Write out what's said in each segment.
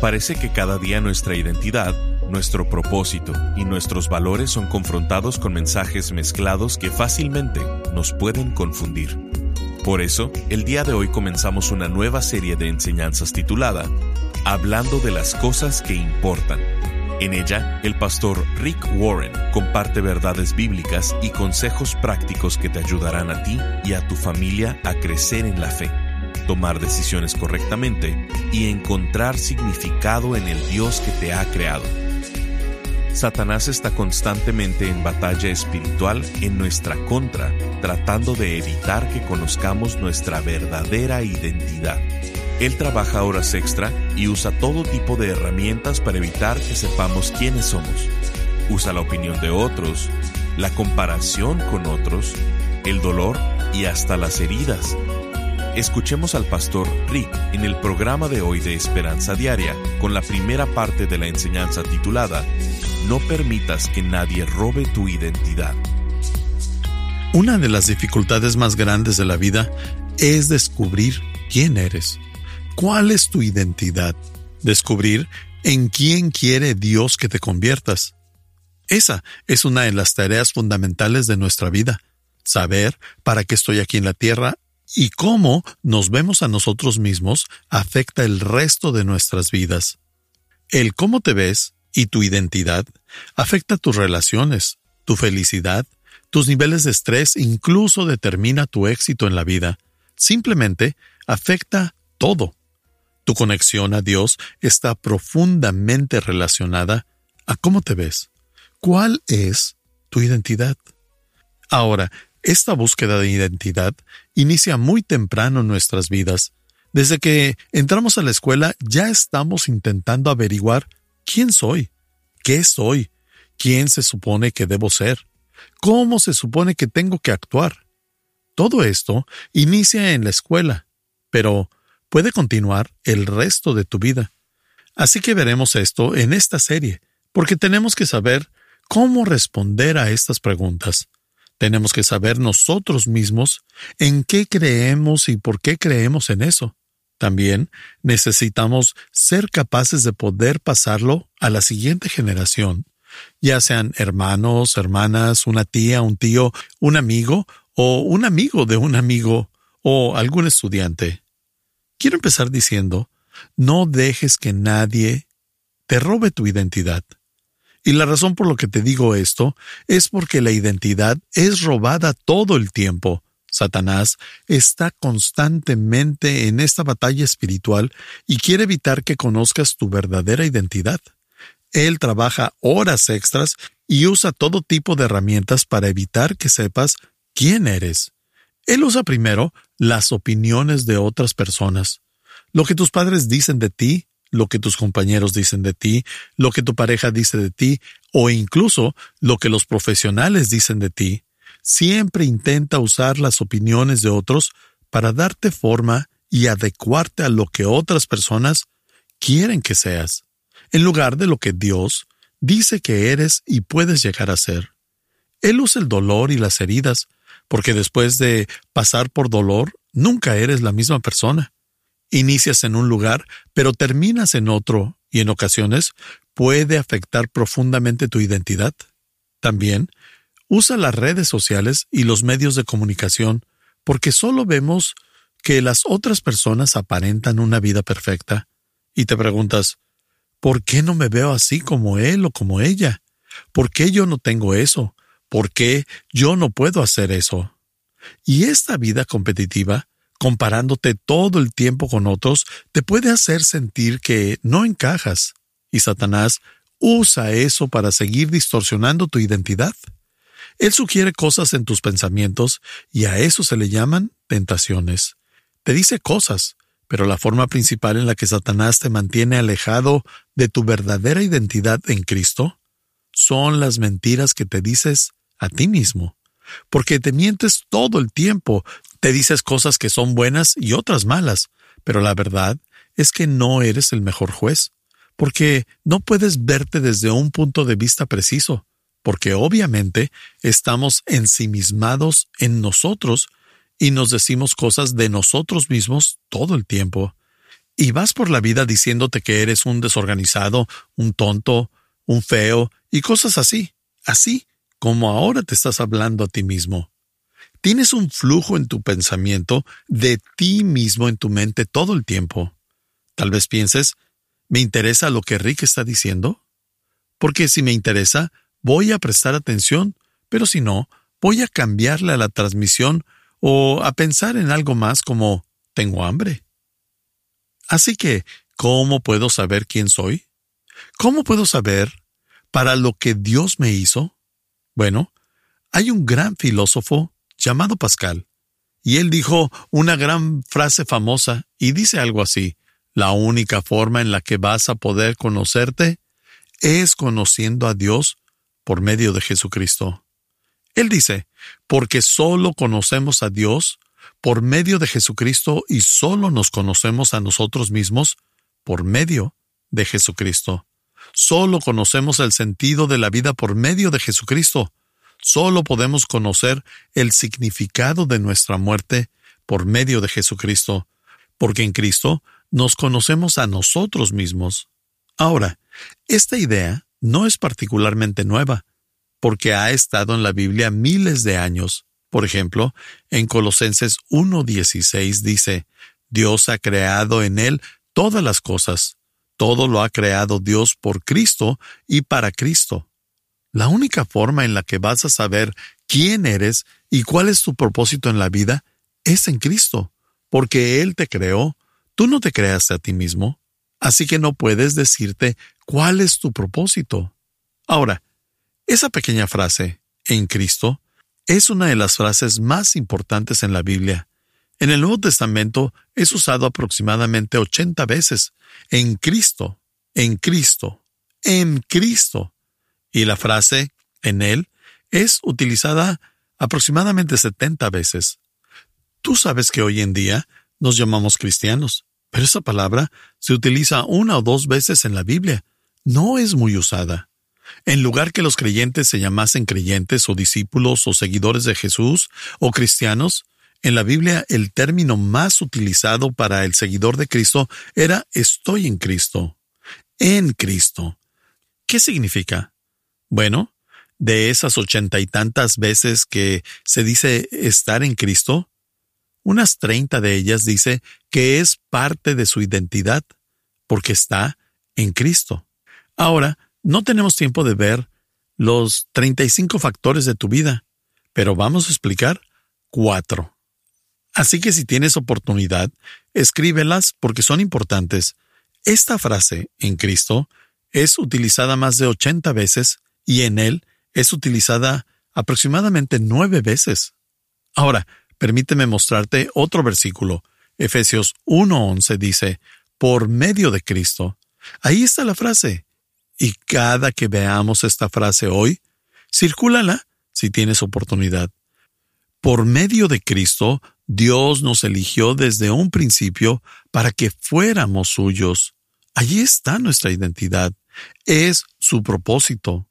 Parece que cada día nuestra identidad, nuestro propósito y nuestros valores son confrontados con mensajes mezclados que fácilmente nos pueden confundir. Por eso, el día de hoy comenzamos una nueva serie de enseñanzas titulada Hablando de las cosas que importan. En ella, el pastor Rick Warren comparte verdades bíblicas y consejos prácticos que te ayudarán a ti y a tu familia a crecer en la fe tomar decisiones correctamente y encontrar significado en el Dios que te ha creado. Satanás está constantemente en batalla espiritual en nuestra contra, tratando de evitar que conozcamos nuestra verdadera identidad. Él trabaja horas extra y usa todo tipo de herramientas para evitar que sepamos quiénes somos. Usa la opinión de otros, la comparación con otros, el dolor y hasta las heridas Escuchemos al pastor Rick en el programa de hoy de Esperanza Diaria con la primera parte de la enseñanza titulada No permitas que nadie robe tu identidad. Una de las dificultades más grandes de la vida es descubrir quién eres, cuál es tu identidad, descubrir en quién quiere Dios que te conviertas. Esa es una de las tareas fundamentales de nuestra vida, saber para qué estoy aquí en la tierra y cómo nos vemos a nosotros mismos afecta el resto de nuestras vidas. El cómo te ves y tu identidad afecta tus relaciones, tu felicidad, tus niveles de estrés, incluso determina tu éxito en la vida. Simplemente afecta todo. Tu conexión a Dios está profundamente relacionada a cómo te ves. ¿Cuál es tu identidad? Ahora, esta búsqueda de identidad inicia muy temprano en nuestras vidas. Desde que entramos a la escuela ya estamos intentando averiguar quién soy, qué soy, quién se supone que debo ser, cómo se supone que tengo que actuar. Todo esto inicia en la escuela, pero puede continuar el resto de tu vida. Así que veremos esto en esta serie, porque tenemos que saber cómo responder a estas preguntas. Tenemos que saber nosotros mismos en qué creemos y por qué creemos en eso. También necesitamos ser capaces de poder pasarlo a la siguiente generación, ya sean hermanos, hermanas, una tía, un tío, un amigo o un amigo de un amigo o algún estudiante. Quiero empezar diciendo, no dejes que nadie te robe tu identidad. Y la razón por lo que te digo esto es porque la identidad es robada todo el tiempo. Satanás está constantemente en esta batalla espiritual y quiere evitar que conozcas tu verdadera identidad. Él trabaja horas extras y usa todo tipo de herramientas para evitar que sepas quién eres. Él usa primero las opiniones de otras personas. Lo que tus padres dicen de ti, lo que tus compañeros dicen de ti, lo que tu pareja dice de ti, o incluso lo que los profesionales dicen de ti, siempre intenta usar las opiniones de otros para darte forma y adecuarte a lo que otras personas quieren que seas, en lugar de lo que Dios dice que eres y puedes llegar a ser. Él usa el dolor y las heridas, porque después de pasar por dolor, nunca eres la misma persona. Inicias en un lugar, pero terminas en otro, y en ocasiones puede afectar profundamente tu identidad. También, usa las redes sociales y los medios de comunicación, porque solo vemos que las otras personas aparentan una vida perfecta, y te preguntas, ¿por qué no me veo así como él o como ella? ¿Por qué yo no tengo eso? ¿Por qué yo no puedo hacer eso? Y esta vida competitiva comparándote todo el tiempo con otros, te puede hacer sentir que no encajas. Y Satanás usa eso para seguir distorsionando tu identidad. Él sugiere cosas en tus pensamientos y a eso se le llaman tentaciones. Te dice cosas, pero la forma principal en la que Satanás te mantiene alejado de tu verdadera identidad en Cristo son las mentiras que te dices a ti mismo porque te mientes todo el tiempo, te dices cosas que son buenas y otras malas, pero la verdad es que no eres el mejor juez, porque no puedes verte desde un punto de vista preciso, porque obviamente estamos ensimismados en nosotros y nos decimos cosas de nosotros mismos todo el tiempo. y vas por la vida diciéndote que eres un desorganizado, un tonto, un feo y cosas así, así como ahora te estás hablando a ti mismo. Tienes un flujo en tu pensamiento de ti mismo en tu mente todo el tiempo. Tal vez pienses, ¿me interesa lo que Rick está diciendo? Porque si me interesa, voy a prestar atención, pero si no, voy a cambiarle a la transmisión o a pensar en algo más como tengo hambre. Así que, ¿cómo puedo saber quién soy? ¿Cómo puedo saber para lo que Dios me hizo? Bueno, hay un gran filósofo llamado Pascal, y él dijo una gran frase famosa y dice algo así, la única forma en la que vas a poder conocerte es conociendo a Dios por medio de Jesucristo. Él dice, porque solo conocemos a Dios por medio de Jesucristo y solo nos conocemos a nosotros mismos por medio de Jesucristo. Solo conocemos el sentido de la vida por medio de Jesucristo. Solo podemos conocer el significado de nuestra muerte por medio de Jesucristo, porque en Cristo nos conocemos a nosotros mismos. Ahora, esta idea no es particularmente nueva, porque ha estado en la Biblia miles de años. Por ejemplo, en Colosenses 1.16 dice, Dios ha creado en él todas las cosas. Todo lo ha creado Dios por Cristo y para Cristo. La única forma en la que vas a saber quién eres y cuál es tu propósito en la vida es en Cristo, porque Él te creó. Tú no te creaste a ti mismo, así que no puedes decirte cuál es tu propósito. Ahora, esa pequeña frase, en Cristo, es una de las frases más importantes en la Biblia. En el Nuevo Testamento es usado aproximadamente 80 veces. En Cristo, en Cristo, en Cristo. Y la frase en Él es utilizada aproximadamente 70 veces. Tú sabes que hoy en día nos llamamos cristianos, pero esa palabra se utiliza una o dos veces en la Biblia. No es muy usada. En lugar que los creyentes se llamasen creyentes o discípulos o seguidores de Jesús o cristianos, en la Biblia el término más utilizado para el seguidor de Cristo era estoy en Cristo. En Cristo. ¿Qué significa? Bueno, de esas ochenta y tantas veces que se dice estar en Cristo, unas treinta de ellas dice que es parte de su identidad, porque está en Cristo. Ahora, no tenemos tiempo de ver los 35 factores de tu vida, pero vamos a explicar cuatro. Así que si tienes oportunidad, escríbelas porque son importantes. Esta frase, en Cristo, es utilizada más de 80 veces y en Él es utilizada aproximadamente nueve veces. Ahora, permíteme mostrarte otro versículo. Efesios 1.11 dice, por medio de Cristo. Ahí está la frase, y cada que veamos esta frase hoy, circúlala si tienes oportunidad. Por medio de Cristo, Dios nos eligió desde un principio para que fuéramos suyos. Allí está nuestra identidad. Es su propósito.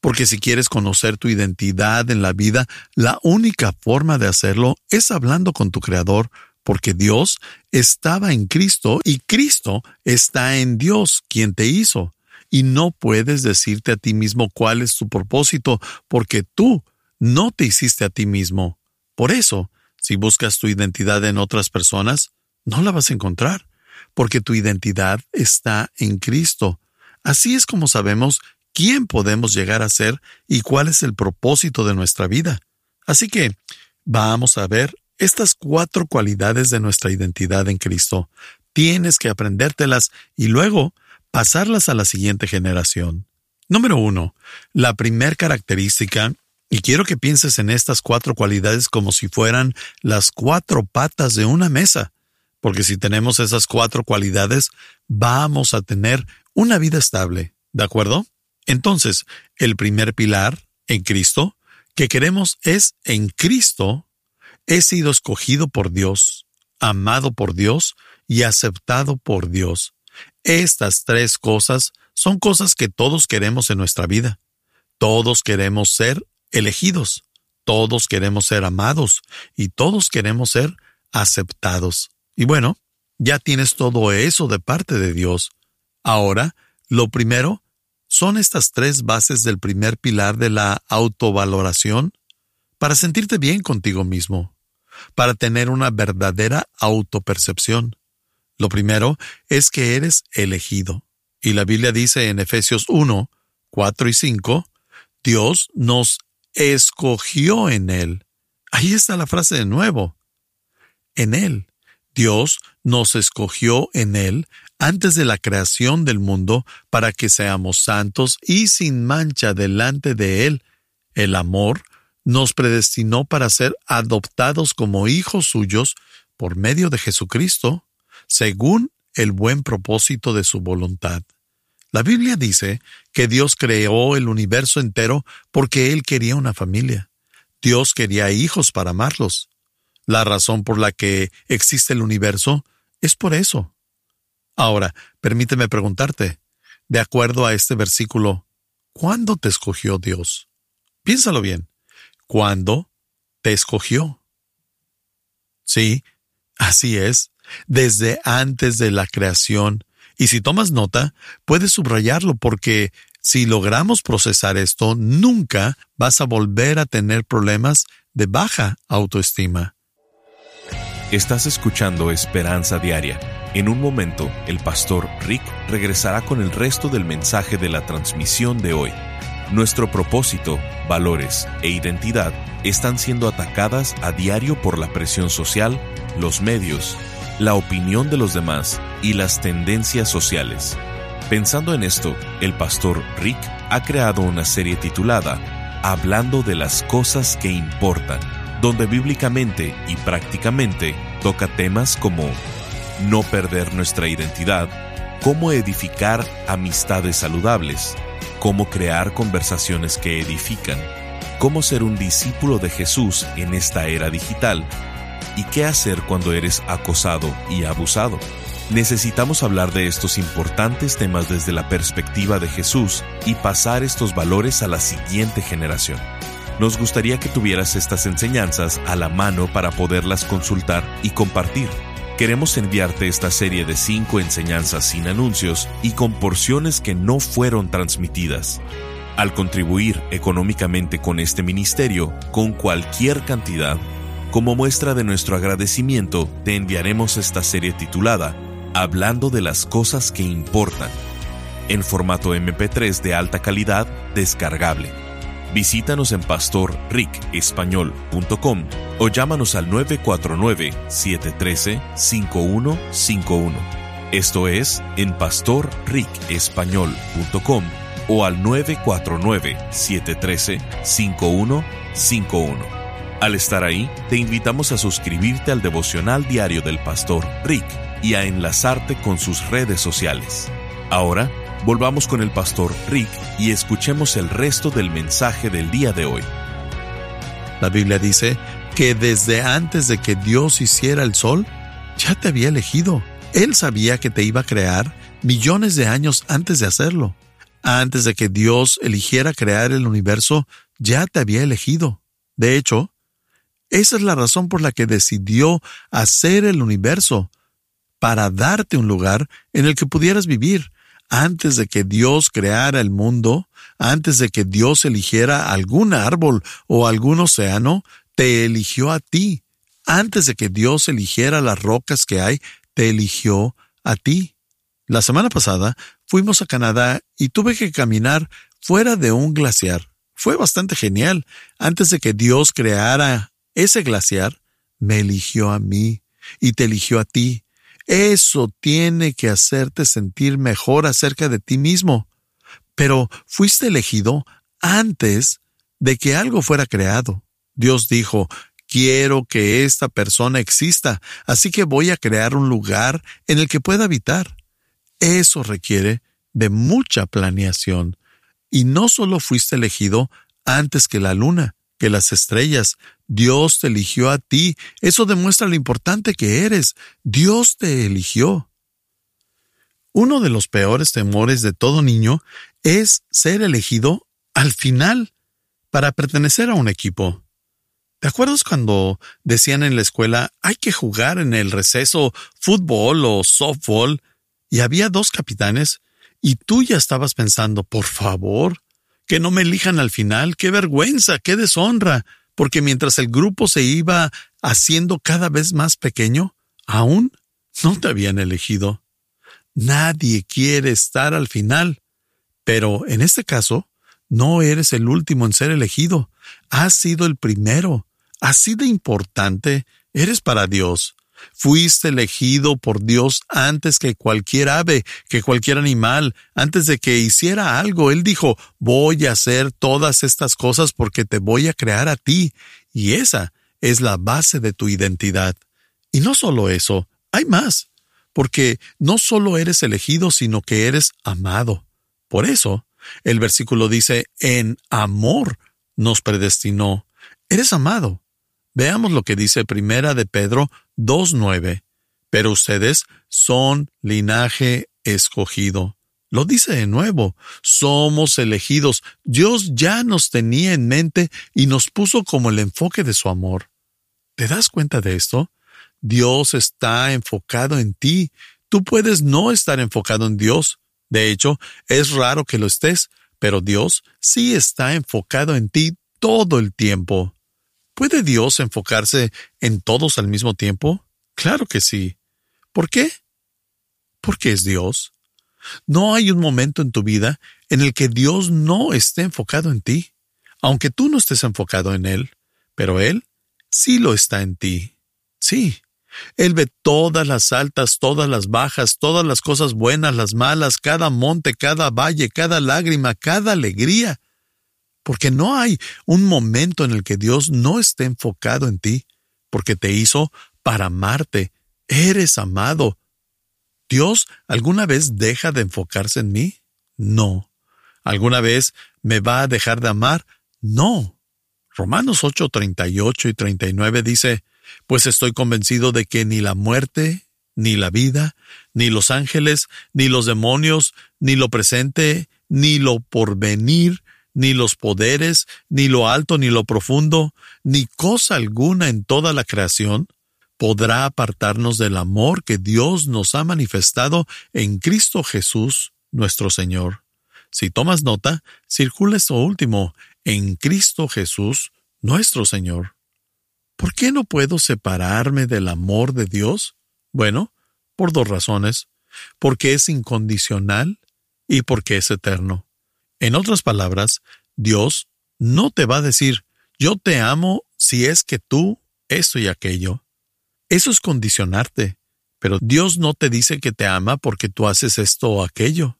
Porque si quieres conocer tu identidad en la vida, la única forma de hacerlo es hablando con tu Creador, porque Dios estaba en Cristo y Cristo está en Dios, quien te hizo y no puedes decirte a ti mismo cuál es tu propósito porque tú no te hiciste a ti mismo. Por eso, si buscas tu identidad en otras personas, no la vas a encontrar, porque tu identidad está en Cristo. Así es como sabemos quién podemos llegar a ser y cuál es el propósito de nuestra vida. Así que vamos a ver estas cuatro cualidades de nuestra identidad en Cristo. Tienes que aprendértelas y luego pasarlas a la siguiente generación. Número uno, la primer característica, y quiero que pienses en estas cuatro cualidades como si fueran las cuatro patas de una mesa, porque si tenemos esas cuatro cualidades, vamos a tener una vida estable, ¿de acuerdo? Entonces, el primer pilar, en Cristo, que queremos es en Cristo, he sido escogido por Dios, amado por Dios y aceptado por Dios. Estas tres cosas son cosas que todos queremos en nuestra vida. Todos queremos ser elegidos, todos queremos ser amados y todos queremos ser aceptados. Y bueno, Ya tienes todo eso de parte de Dios. Ahora, lo primero son estas tres bases del primer pilar de la autovaloración para sentirte bien contigo mismo, para tener una verdadera autopercepción. Lo primero es que eres elegido. Y la Biblia dice en Efesios 1, 4 y 5, Dios nos escogió en Él. Ahí está la frase de nuevo. En Él. Dios nos escogió en Él antes de la creación del mundo para que seamos santos y sin mancha delante de Él. El amor nos predestinó para ser adoptados como hijos suyos por medio de Jesucristo, según el buen propósito de su voluntad. La Biblia dice que Dios creó el universo entero porque Él quería una familia. Dios quería hijos para amarlos. La razón por la que existe el universo es por eso. Ahora, permíteme preguntarte, de acuerdo a este versículo, ¿cuándo te escogió Dios? Piénsalo bien. ¿Cuándo te escogió? Sí, así es. Desde antes de la creación, y si tomas nota, puedes subrayarlo porque si logramos procesar esto, nunca vas a volver a tener problemas de baja autoestima. Estás escuchando Esperanza Diaria. En un momento, el pastor Rick regresará con el resto del mensaje de la transmisión de hoy. Nuestro propósito, valores e identidad están siendo atacadas a diario por la presión social, los medios, la opinión de los demás y las tendencias sociales. Pensando en esto, el pastor Rick ha creado una serie titulada Hablando de las cosas que importan, donde bíblicamente y prácticamente toca temas como no perder nuestra identidad, cómo edificar amistades saludables, cómo crear conversaciones que edifican, cómo ser un discípulo de Jesús en esta era digital y qué hacer cuando eres acosado y abusado. Necesitamos hablar de estos importantes temas desde la perspectiva de Jesús y pasar estos valores a la siguiente generación. Nos gustaría que tuvieras estas enseñanzas a la mano para poderlas consultar y compartir. Queremos enviarte esta serie de cinco enseñanzas sin anuncios y con porciones que no fueron transmitidas. Al contribuir económicamente con este ministerio, con cualquier cantidad, como muestra de nuestro agradecimiento, te enviaremos esta serie titulada Hablando de las cosas que importan, en formato MP3 de alta calidad descargable. Visítanos en pastorricespañol.com o llámanos al 949-713-5151. Esto es en pastorricespañol.com o al 949-713-5151. Al estar ahí, te invitamos a suscribirte al devocional diario del pastor Rick y a enlazarte con sus redes sociales. Ahora, volvamos con el pastor Rick y escuchemos el resto del mensaje del día de hoy. La Biblia dice que desde antes de que Dios hiciera el sol, ya te había elegido. Él sabía que te iba a crear millones de años antes de hacerlo. Antes de que Dios eligiera crear el universo, ya te había elegido. De hecho, esa es la razón por la que decidió hacer el universo, para darte un lugar en el que pudieras vivir. Antes de que Dios creara el mundo, antes de que Dios eligiera algún árbol o algún océano, te eligió a ti. Antes de que Dios eligiera las rocas que hay, te eligió a ti. La semana pasada fuimos a Canadá y tuve que caminar fuera de un glaciar. Fue bastante genial. Antes de que Dios creara ese glaciar me eligió a mí y te eligió a ti. Eso tiene que hacerte sentir mejor acerca de ti mismo. Pero fuiste elegido antes de que algo fuera creado. Dios dijo, quiero que esta persona exista, así que voy a crear un lugar en el que pueda habitar. Eso requiere de mucha planeación. Y no solo fuiste elegido antes que la luna, que las estrellas, Dios te eligió a ti. Eso demuestra lo importante que eres. Dios te eligió. Uno de los peores temores de todo niño es ser elegido al final para pertenecer a un equipo. ¿Te acuerdas cuando decían en la escuela hay que jugar en el receso fútbol o softball y había dos capitanes y tú ya estabas pensando, por favor, que no me elijan al final, qué vergüenza, qué deshonra, porque mientras el grupo se iba haciendo cada vez más pequeño, aún no te habían elegido. Nadie quiere estar al final, pero en este caso, no eres el último en ser elegido, has sido el primero, así de importante eres para Dios. Fuiste elegido por Dios antes que cualquier ave, que cualquier animal, antes de que hiciera algo. Él dijo, voy a hacer todas estas cosas porque te voy a crear a ti. Y esa es la base de tu identidad. Y no solo eso, hay más, porque no solo eres elegido, sino que eres amado. Por eso, el versículo dice, en amor nos predestinó. Eres amado. Veamos lo que dice Primera de Pedro 2.9. Pero ustedes son linaje escogido. Lo dice de nuevo, somos elegidos. Dios ya nos tenía en mente y nos puso como el enfoque de su amor. ¿Te das cuenta de esto? Dios está enfocado en ti. Tú puedes no estar enfocado en Dios. De hecho, es raro que lo estés, pero Dios sí está enfocado en ti todo el tiempo. ¿Puede Dios enfocarse en todos al mismo tiempo? Claro que sí. ¿Por qué? Porque es Dios. No hay un momento en tu vida en el que Dios no esté enfocado en ti, aunque tú no estés enfocado en Él, pero Él sí lo está en ti. Sí. Él ve todas las altas, todas las bajas, todas las cosas buenas, las malas, cada monte, cada valle, cada lágrima, cada alegría porque no hay un momento en el que Dios no esté enfocado en ti, porque te hizo para amarte. Eres amado. ¿Dios alguna vez deja de enfocarse en mí? No. ¿Alguna vez me va a dejar de amar? No. Romanos 8, 38 y 39 dice, Pues estoy convencido de que ni la muerte, ni la vida, ni los ángeles, ni los demonios, ni lo presente, ni lo porvenir, ni los poderes, ni lo alto, ni lo profundo, ni cosa alguna en toda la creación, podrá apartarnos del amor que Dios nos ha manifestado en Cristo Jesús, nuestro Señor. Si tomas nota, circula esto último, en Cristo Jesús, nuestro Señor. ¿Por qué no puedo separarme del amor de Dios? Bueno, por dos razones. Porque es incondicional y porque es eterno. En otras palabras, Dios no te va a decir, yo te amo si es que tú esto y aquello. Eso es condicionarte, pero Dios no te dice que te ama porque tú haces esto o aquello.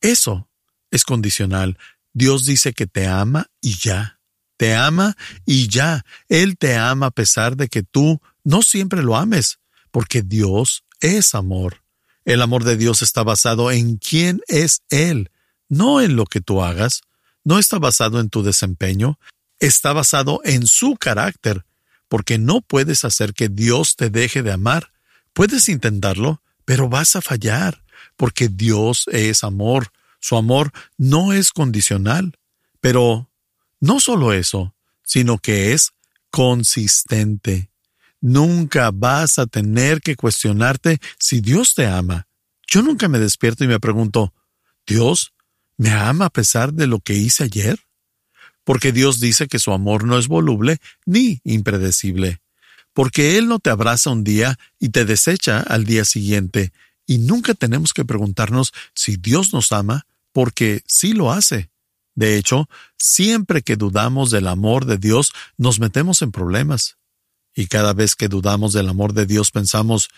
Eso es condicional. Dios dice que te ama y ya. Te ama y ya. Él te ama a pesar de que tú no siempre lo ames, porque Dios es amor. El amor de Dios está basado en quién es Él, no en lo que tú hagas, no está basado en tu desempeño, está basado en su carácter, porque no puedes hacer que Dios te deje de amar. Puedes intentarlo, pero vas a fallar, porque Dios es amor. Su amor no es condicional. Pero no solo eso, sino que es consistente. Nunca vas a tener que cuestionarte si Dios te ama. Yo nunca me despierto y me pregunto, Dios, ¿Me ama a pesar de lo que hice ayer? Porque Dios dice que su amor no es voluble ni impredecible. Porque Él no te abraza un día y te desecha al día siguiente. Y nunca tenemos que preguntarnos si Dios nos ama, porque sí lo hace. De hecho, siempre que dudamos del amor de Dios, nos metemos en problemas. Y cada vez que dudamos del amor de Dios pensamos,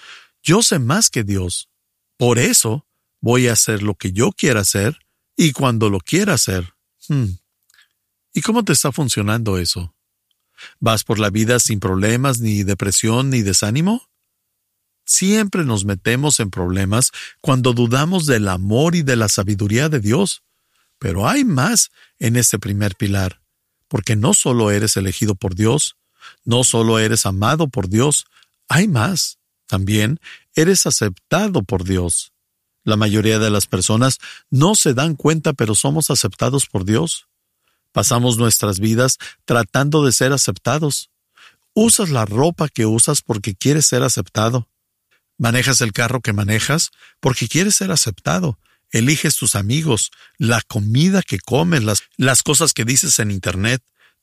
yo sé más que Dios. Por eso voy a hacer lo que yo quiera hacer y cuando lo quiera hacer. Hmm. ¿Y cómo te está funcionando eso? ¿Vas por la vida sin problemas, ni depresión, ni desánimo? Siempre nos metemos en problemas cuando dudamos del amor y de la sabiduría de Dios. Pero hay más en ese primer pilar, porque no solo eres elegido por Dios, no solo eres amado por Dios, hay más. También eres aceptado por Dios. La mayoría de las personas no se dan cuenta, pero somos aceptados por Dios. Pasamos nuestras vidas tratando de ser aceptados, Usas la ropa que usas porque quieres ser aceptado. Manejas el carro que manejas porque quieres ser aceptado. Eliges tus amigos, la comida que comes, las, las cosas que dices en Internet.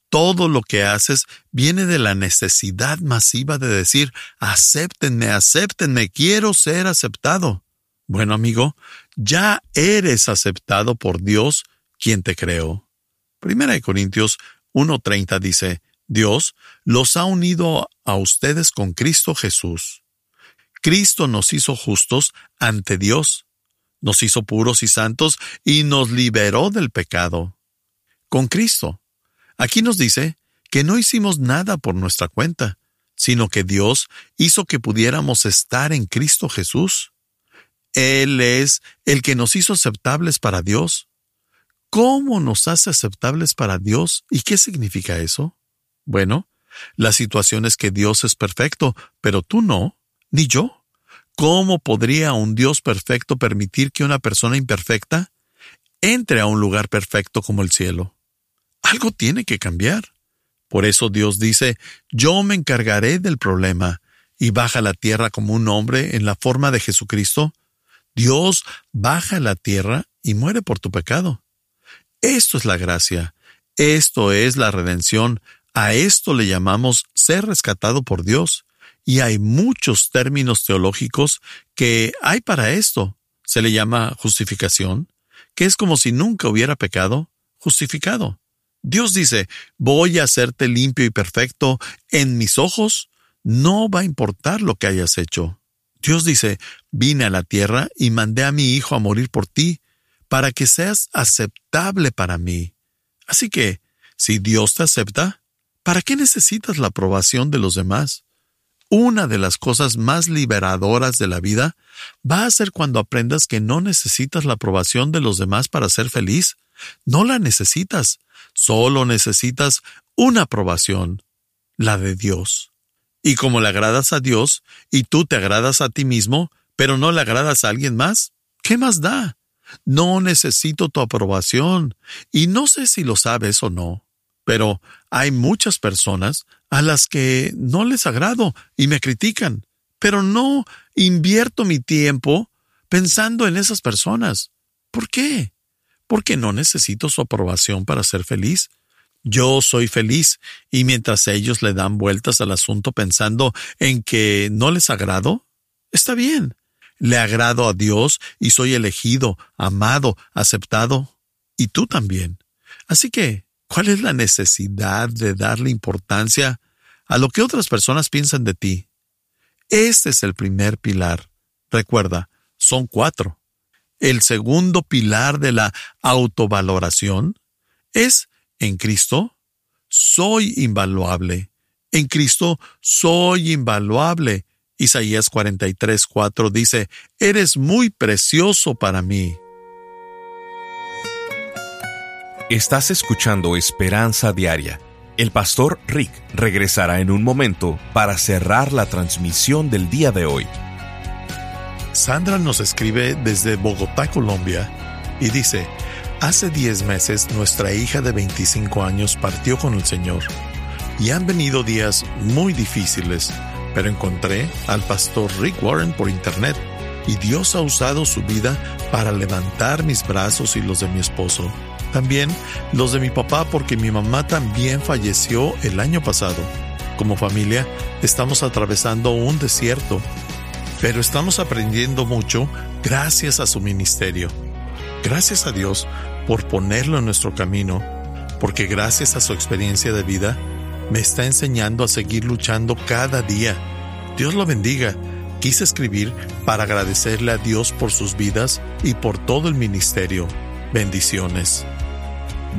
Todo lo que haces viene de la necesidad masiva de decir, acéptenme, acéptenme, quiero ser aceptado. Bueno, amigo, ya eres aceptado por Dios, quien te creó. Primera de Corintios 1.30 dice, Dios los ha unido a ustedes con Cristo Jesús. Cristo nos hizo justos ante Dios, nos hizo puros y santos y nos liberó del pecado. Con Cristo. Aquí nos dice que no hicimos nada por nuestra cuenta, sino que Dios hizo que pudiéramos estar en Cristo Jesús. Él es el que nos hizo aceptables para Dios. ¿Cómo nos hace aceptables para Dios? ¿Y qué significa eso? Bueno, la situación es que Dios es perfecto, pero tú no, ni yo. ¿Cómo podría un Dios perfecto permitir que una persona imperfecta entre a un lugar perfecto como el cielo? Algo tiene que cambiar. Por eso Dios dice, yo me encargaré del problema, y baja a la tierra como un hombre en la forma de Jesucristo. Dios baja a la tierra y muere por tu pecado. Esto es la gracia. Esto es la redención. A esto le llamamos ser rescatado por Dios. Y hay muchos términos teológicos que hay para esto. Se le llama justificación, que es como si nunca hubiera pecado, justificado. Dios dice, voy a hacerte limpio y perfecto en mis ojos, no va a importar lo que hayas hecho. Dios dice, vine a la tierra y mandé a mi Hijo a morir por ti, para que seas aceptable para mí. Así que, si Dios te acepta, ¿Para qué necesitas la aprobación de los demás? Una de las cosas más liberadoras de la vida va a ser cuando aprendas que no necesitas la aprobación de los demás para ser feliz. No la necesitas. Solo necesitas una aprobación, la de Dios. Y como le agradas a Dios y tú te agradas a ti mismo, pero no le agradas a alguien más, ¿qué más da? No necesito tu aprobación, y no sé si lo sabes o no. Pero hay muchas personas a las que no les agrado y me critican, pero no invierto mi tiempo pensando en esas personas. ¿Por qué? Porque no necesito su aprobación para ser feliz. Yo soy feliz y mientras ellos le dan vueltas al asunto pensando en que no les agrado, está bien. Le agrado a Dios y soy elegido, amado, aceptado, y tú también. Así que ¿Cuál es la necesidad de darle importancia a lo que otras personas piensan de ti? Este es el primer pilar. Recuerda, son cuatro. El segundo pilar de la autovaloración es en Cristo soy invaluable. En Cristo soy invaluable. Isaías 43, 4 dice, Eres muy precioso para mí. Estás escuchando Esperanza Diaria. El pastor Rick regresará en un momento para cerrar la transmisión del día de hoy. Sandra nos escribe desde Bogotá, Colombia, y dice, Hace 10 meses nuestra hija de 25 años partió con el Señor, y han venido días muy difíciles, pero encontré al pastor Rick Warren por internet, y Dios ha usado su vida para levantar mis brazos y los de mi esposo también los de mi papá porque mi mamá también falleció el año pasado. Como familia estamos atravesando un desierto, pero estamos aprendiendo mucho gracias a su ministerio. Gracias a Dios por ponerlo en nuestro camino, porque gracias a su experiencia de vida me está enseñando a seguir luchando cada día. Dios lo bendiga. Quise escribir para agradecerle a Dios por sus vidas y por todo el ministerio. Bendiciones.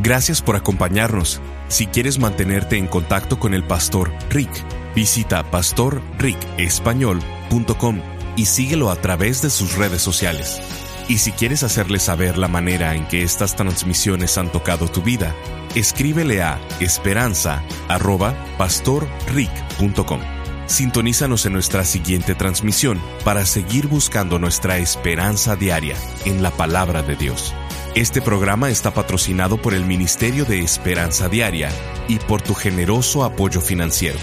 Gracias por acompañarnos. Si quieres mantenerte en contacto con el pastor Rick, visita pastorricespañol.com y síguelo a través de sus redes sociales. Y si quieres hacerle saber la manera en que estas transmisiones han tocado tu vida, escríbele a esperanza.pastorrick.com. Sintonízanos en nuestra siguiente transmisión para seguir buscando nuestra esperanza diaria en la palabra de Dios. Este programa está patrocinado por el Ministerio de Esperanza Diaria y por tu generoso apoyo financiero.